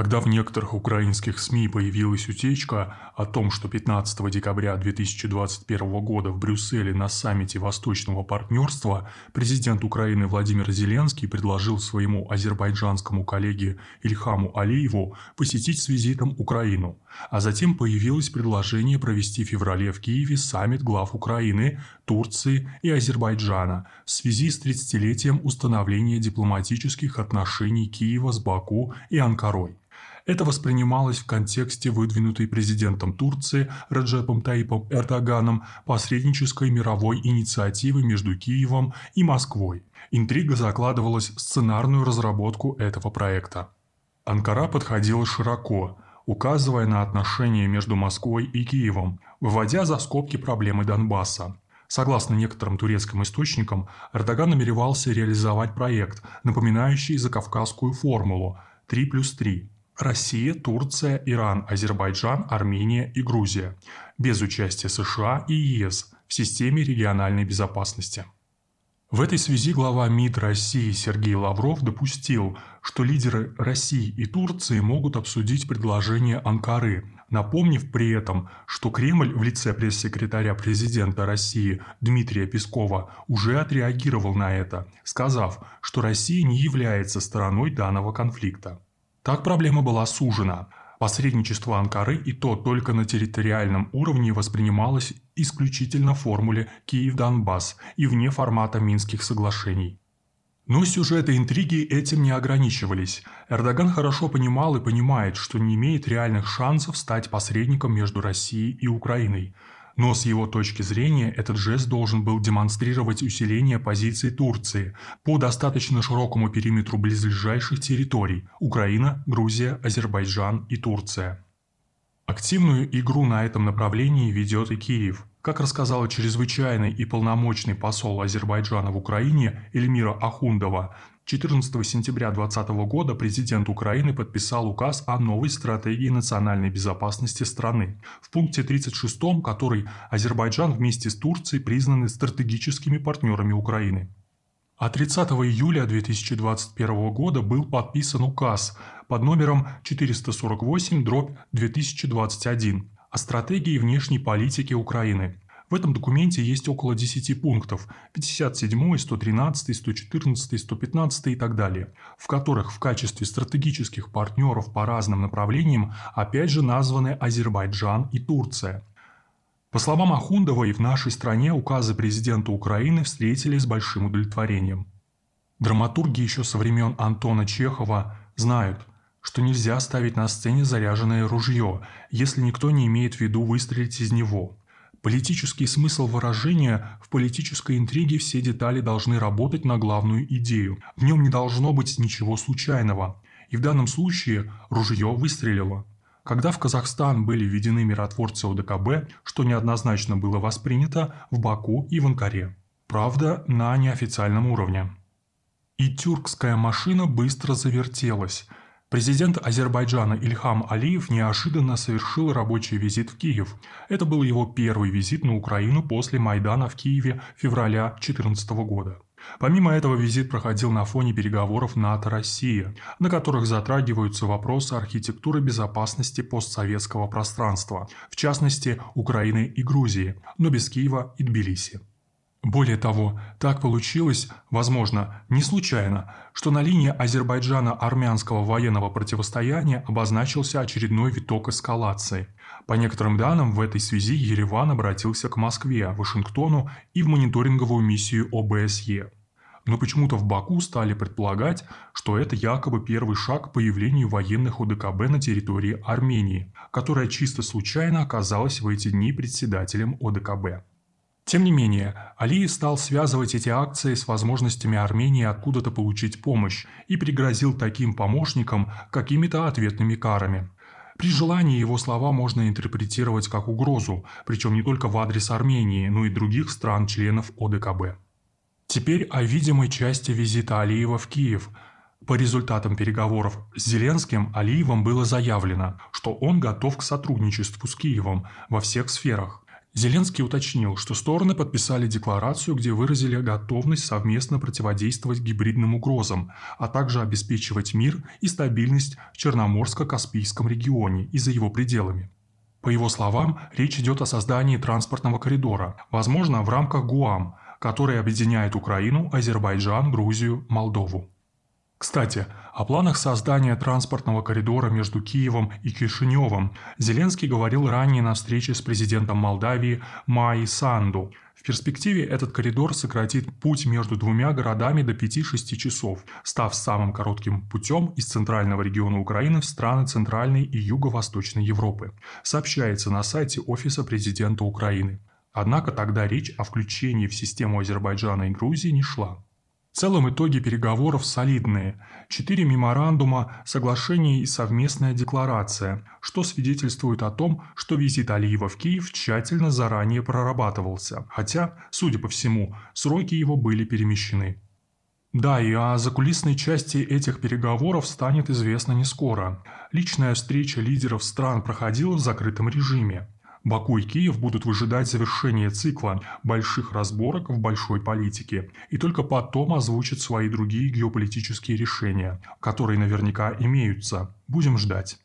Когда в некоторых украинских СМИ появилась утечка о том, что 15 декабря 2021 года в Брюсселе на саммите Восточного партнерства президент Украины Владимир Зеленский предложил своему азербайджанскому коллеге Ильхаму Алиеву посетить с визитом Украину, а затем появилось предложение провести в феврале в Киеве саммит глав Украины, Турции и Азербайджана в связи с 30-летием установления дипломатических отношений Киева с Баку и Анкарой. Это воспринималось в контексте выдвинутой президентом Турции Раджепом Таипом Эрдоганом посреднической мировой инициативы между Киевом и Москвой. Интрига закладывалась в сценарную разработку этого проекта. Анкара подходила широко, указывая на отношения между Москвой и Киевом, выводя за скобки проблемы Донбасса. Согласно некоторым турецким источникам, Эрдоган намеревался реализовать проект, напоминающий закавказскую формулу 3 плюс 3, Россия, Турция, Иран, Азербайджан, Армения и Грузия, без участия США и ЕС в системе региональной безопасности. В этой связи глава МИД России Сергей Лавров допустил, что лидеры России и Турции могут обсудить предложение Анкары, напомнив при этом, что Кремль в лице пресс-секретаря президента России Дмитрия Пескова уже отреагировал на это, сказав, что Россия не является стороной данного конфликта. Так проблема была сужена. Посредничество Анкары и то только на территориальном уровне воспринималось исключительно в формуле «Киев-Донбасс» и вне формата Минских соглашений. Но сюжеты интриги этим не ограничивались. Эрдоган хорошо понимал и понимает, что не имеет реальных шансов стать посредником между Россией и Украиной – но с его точки зрения этот жест должен был демонстрировать усиление позиций Турции по достаточно широкому периметру близлежащих территорий – Украина, Грузия, Азербайджан и Турция. Активную игру на этом направлении ведет и Киев. Как рассказала чрезвычайный и полномочный посол Азербайджана в Украине Эльмира Ахундова, 14 сентября 2020 года президент Украины подписал указ о новой стратегии национальной безопасности страны. В пункте 36, который Азербайджан вместе с Турцией признаны стратегическими партнерами Украины. А 30 июля 2021 года был подписан указ под номером 448-2021 о стратегии внешней политики Украины, в этом документе есть около 10 пунктов – 57, 113, 114, 115 и так далее, в которых в качестве стратегических партнеров по разным направлениям опять же названы Азербайджан и Турция. По словам Ахундовой, в нашей стране указы президента Украины встретили с большим удовлетворением. Драматурги еще со времен Антона Чехова знают, что нельзя ставить на сцене заряженное ружье, если никто не имеет в виду выстрелить из него – Политический смысл выражения в политической интриге все детали должны работать на главную идею. В нем не должно быть ничего случайного. И в данном случае ружье выстрелило. Когда в Казахстан были введены миротворцы ОДКБ, что неоднозначно было воспринято в Баку и в Анкаре. Правда, на неофициальном уровне. И тюркская машина быстро завертелась – Президент Азербайджана Ильхам Алиев неожиданно совершил рабочий визит в Киев. Это был его первый визит на Украину после Майдана в Киеве февраля 2014 года. Помимо этого визит проходил на фоне переговоров НАТО-Россия, на которых затрагиваются вопросы архитектуры безопасности постсоветского пространства, в частности Украины и Грузии, но без Киева и Тбилиси. Более того, так получилось, возможно, не случайно, что на линии Азербайджана-армянского военного противостояния обозначился очередной виток эскалации. По некоторым данным, в этой связи Ереван обратился к Москве, Вашингтону и в мониторинговую миссию ОБСЕ. Но почему-то в Баку стали предполагать, что это якобы первый шаг к появлению военных ОДКБ на территории Армении, которая чисто случайно оказалась в эти дни председателем ОДКБ. Тем не менее, Алиев стал связывать эти акции с возможностями Армении откуда-то получить помощь и пригрозил таким помощникам какими-то ответными карами. При желании его слова можно интерпретировать как угрозу, причем не только в адрес Армении, но и других стран-членов ОДКБ. Теперь о видимой части визита Алиева в Киев. По результатам переговоров с Зеленским Алиевым было заявлено, что он готов к сотрудничеству с Киевом во всех сферах. Зеленский уточнил, что стороны подписали декларацию, где выразили готовность совместно противодействовать гибридным угрозам, а также обеспечивать мир и стабильность в Черноморско-Каспийском регионе и за его пределами. По его словам, речь идет о создании транспортного коридора, возможно, в рамках ГУАМ, который объединяет Украину, Азербайджан, Грузию, Молдову. Кстати, о планах создания транспортного коридора между Киевом и Кишиневым Зеленский говорил ранее на встрече с президентом Молдавии Майи Санду. В перспективе этот коридор сократит путь между двумя городами до 5-6 часов, став самым коротким путем из центрального региона Украины в страны Центральной и Юго-Восточной Европы, сообщается на сайте Офиса президента Украины. Однако тогда речь о включении в систему Азербайджана и Грузии не шла. В целом итоги переговоров солидные. Четыре меморандума, соглашение и совместная декларация, что свидетельствует о том, что визит Алиева в Киев тщательно заранее прорабатывался, хотя, судя по всему, сроки его были перемещены. Да, и о закулисной части этих переговоров станет известно не скоро. Личная встреча лидеров стран проходила в закрытом режиме. Баку и Киев будут выжидать завершения цикла больших разборок в большой политике и только потом озвучат свои другие геополитические решения, которые наверняка имеются. Будем ждать.